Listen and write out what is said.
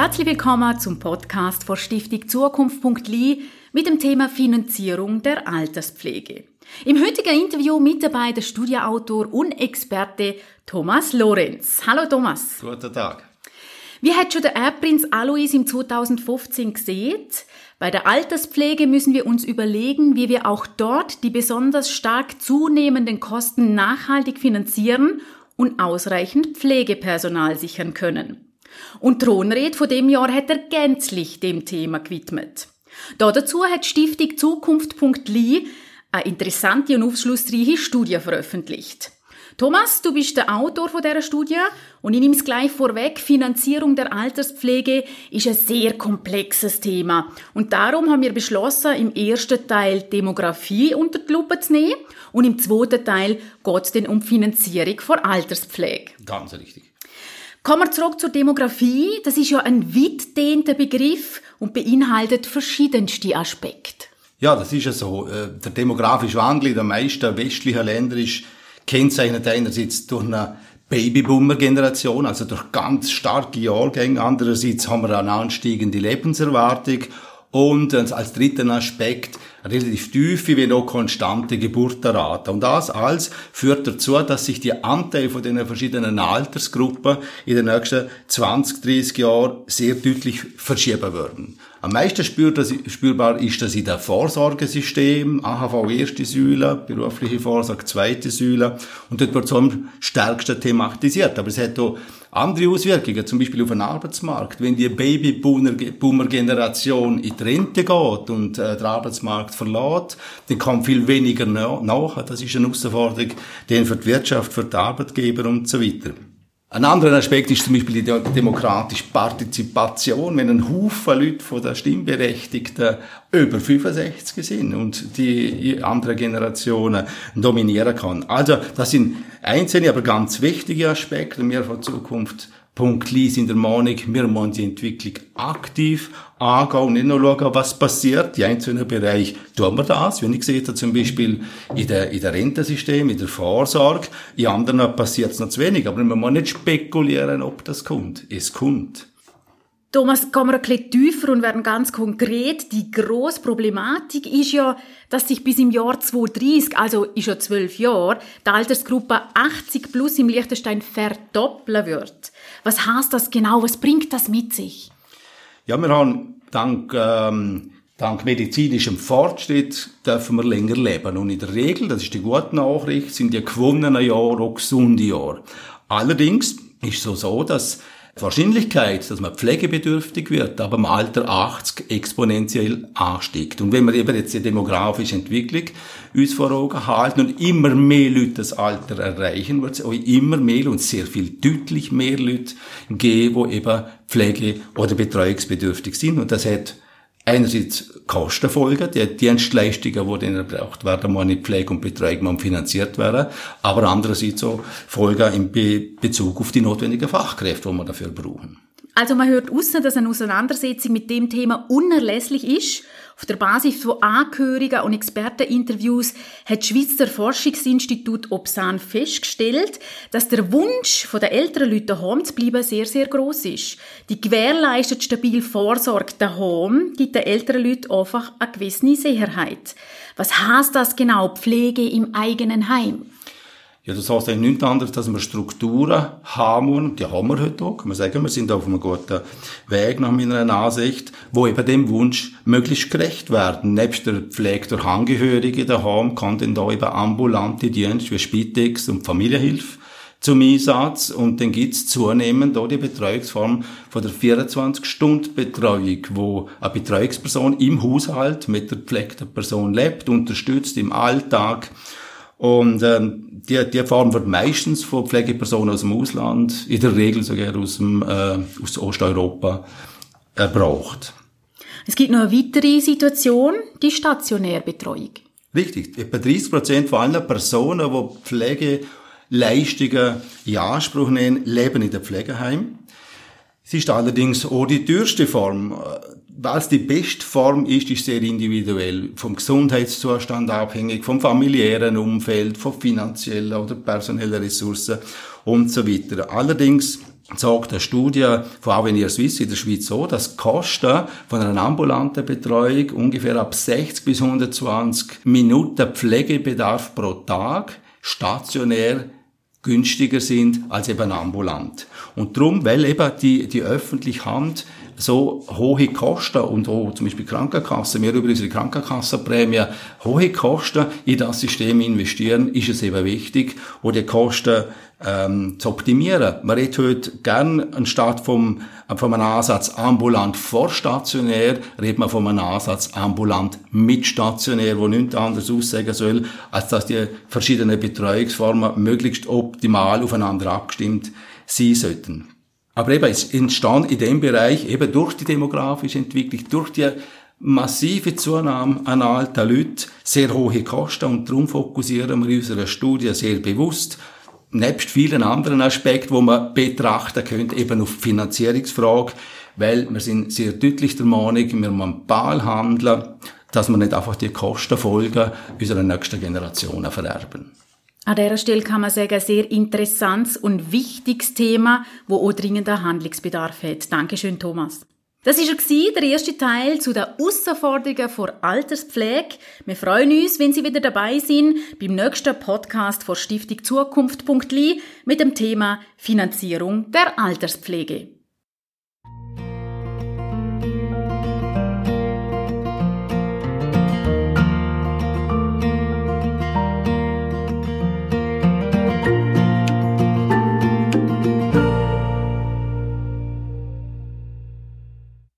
Herzlich willkommen zum Podcast von Stiftung Zukunft.li mit dem Thema Finanzierung der Alterspflege. Im heutigen Interview mit dabei der Studioautor und Experte Thomas Lorenz. Hallo Thomas. Guten Tag. Wie hat schon der Erbprinz Alois im 2015 gesehen? Bei der Alterspflege müssen wir uns überlegen, wie wir auch dort die besonders stark zunehmenden Kosten nachhaltig finanzieren und ausreichend Pflegepersonal sichern können. Und Thronred von dem Jahr hat er gänzlich dem Thema gewidmet. dazu hat Stiftung Zukunft.li eine interessante und aufschlussreiche Studie veröffentlicht. Thomas, du bist der Autor von dieser Studie und ich nehme es gleich vorweg, Finanzierung der Alterspflege ist ein sehr komplexes Thema und darum haben wir beschlossen, im ersten Teil Demografie unter die Lupe zu nehmen und im zweiten Teil geht es dann um Finanzierung von Alterspflege. Ganz richtig. Kommen wir zurück zur Demografie. Das ist ja ein weit dehnter Begriff und beinhaltet verschiedenste Aspekte. Ja, das ist ja so. Äh, der demografische Wandel in den meisten westlichen Ländern ist kennzeichnet einerseits durch eine Babyboomer-Generation, also durch ganz starke Jahrgänge. Andererseits haben wir eine ansteigende Lebenserwartung und als dritten Aspekt relativ tiefe wie noch konstante Geburtenrate. Und das alles führt dazu, dass sich die Anteile von den verschiedenen Altersgruppen in den nächsten 20, 30 Jahren sehr deutlich verschieben würden. Am meisten spürbar ist das in der Vorsorgesystem, AHV erste Säule, berufliche Vorsorge zweite Säule und dort wird es am stärksten thematisiert. Aber es hat auch andere Auswirkungen, zum Beispiel auf den Arbeitsmarkt. Wenn die Babyboomer-Generation in die Rente geht und äh, den Arbeitsmarkt verlässt, dann kommt viel weniger nach. Das ist eine Herausforderung für die Wirtschaft, für die Arbeitgeber und so weiter. Ein anderer Aspekt ist zum Beispiel die demokratische Partizipation, wenn ein Haufen Leute von der Stimmberechtigten über 65 sind und die andere Generationen dominieren kann. Also das sind einzelne, aber ganz wichtige Aspekte mehr von Zukunft Punkt Lies in der Meinung, wir müssen die Entwicklung aktiv angehen und nicht nur schauen, was passiert. Die einzelnen Bereiche tun wir das. Wenn ich sehe, zum Beispiel in der, in der Rentensystem, in der Vorsorge. In anderen passiert es noch zu wenig. Aber man muss nicht spekulieren, ob das kommt. Es kommt. Thomas, kommen wir ein bisschen tiefer und werden ganz konkret. Die grosse Problematik ist ja, dass sich bis im Jahr 2030, also ist ja zwölf Jahre, die Altersgruppe 80 plus im Liechtenstein verdoppeln wird. Was heißt das genau? Was bringt das mit sich? Ja, wir haben dank, ähm, dank medizinischem Fortschritt dürfen wir länger leben. Und in der Regel, das ist die gute Nachricht, sind die gewonnenen Jahre auch gesunde Jahre. Allerdings ist es so, dass Wahrscheinlichkeit, dass man pflegebedürftig wird, aber im Alter 80 exponentiell ansteigt. Und wenn wir eben jetzt die demografische Entwicklung uns vor Augen halten und immer mehr Leute das Alter erreichen, wird es auch immer mehr und sehr viel deutlich mehr Leute geben, die eben pflege- oder betreuungsbedürftig sind. Und das hat einerseits Kostenfolgen, die Dienstleistungen, die dann erbracht werden, müssen in Pflege und Betreuung finanziert werden, aber andererseits auch Folgen in Bezug auf die notwendigen Fachkräfte, die wir dafür brauchen. Also man hört aus, dass eine Auseinandersetzung mit dem Thema unerlässlich ist. Auf der Basis von Angehörigen und Experteninterviews hat das Schweizer Forschungsinstitut Obsan festgestellt, dass der Wunsch der älteren Leute daheim zu bleiben sehr, sehr groß ist. Die gewährleistet stabil Vorsorge daheim gibt den älteren Leuten einfach eine gewisse Sicherheit. Was heißt das genau, Pflege im eigenen Heim? Ja, das heißt eigentlich nichts anderes, dass wir Strukturen haben und die haben wir heute auch. Kann man sagen, wir sind auf einem guten Weg nach meiner Ansicht, wo eben dem Wunsch möglichst gerecht werden. Nebst der Pflege durch Angehörige daheim kann dann da eben ambulante Dienste wie Spitex und Familienhilfe zum Einsatz und dann gibt's zunehmend auch die Betreuungsform von der 24-Stunden-Betreuung, wo eine Betreuungsperson im Haushalt mit der gepflegten Person lebt, unterstützt im Alltag und ähm, die, die Form wird meistens von Pflegepersonen aus dem Ausland, in der Regel sogar aus, dem, äh, aus Osteuropa, erbraucht. Es gibt noch eine weitere Situation, die Stationärbetreuung. Richtig. Etwa 30 Prozent von allen Personen, die Pflegeleistungen in Anspruch nehmen, leben in der Pflegeheim. Es ist allerdings auch die teuerste Form was die beste Form ist, ist sehr individuell. Vom Gesundheitszustand abhängig, vom familiären Umfeld, von finanziellen oder personellen Ressourcen und so weiter. Allerdings sagt eine Studie von Avenir Suisse in der Schweiz so, dass Kosten von einer ambulanten Betreuung ungefähr ab 60 bis 120 Minuten Pflegebedarf pro Tag stationär günstiger sind als eben ambulant. Und darum, weil eben die, die öffentliche Hand so hohe Kosten und auch zum Beispiel Krankenkassen, wir über unsere Krankenkassenprämie hohe Kosten in das System investieren, ist es eben wichtig, wo die Kosten ähm, zu optimieren. Man redet heute gern anstatt vom, von einem Ansatz ambulant vorstationär, redet man von einem Ansatz ambulant mitstationär, wo nichts anderes aussagen soll, als dass die verschiedenen Betreuungsformen möglichst optimal aufeinander abgestimmt sein sollten. Aber eben, es entstand in dem Bereich eben durch die demografische Entwicklung, durch die massive Zunahme an alten Leuten sehr hohe Kosten und darum fokussieren wir in unserer Studie sehr bewusst, nebst vielen anderen Aspekten, wo man betrachten könnte, eben auf die Finanzierungsfrage, weil wir sind sehr deutlich der Meinung, wir müssen bald handeln, dass wir nicht einfach die Kostenfolgen unserer nächsten Generationen vererben. An dieser Stelle kann man sagen, ein sehr interessantes und wichtiges Thema, wo auch dringender Handlungsbedarf hat. Dankeschön, Thomas. Das war er, der erste Teil zu den Herausforderungen vor Alterspflege. Wir freuen uns, wenn Sie wieder dabei sind beim nächsten Podcast von Stiftung Zukunft.li mit dem Thema Finanzierung der Alterspflege.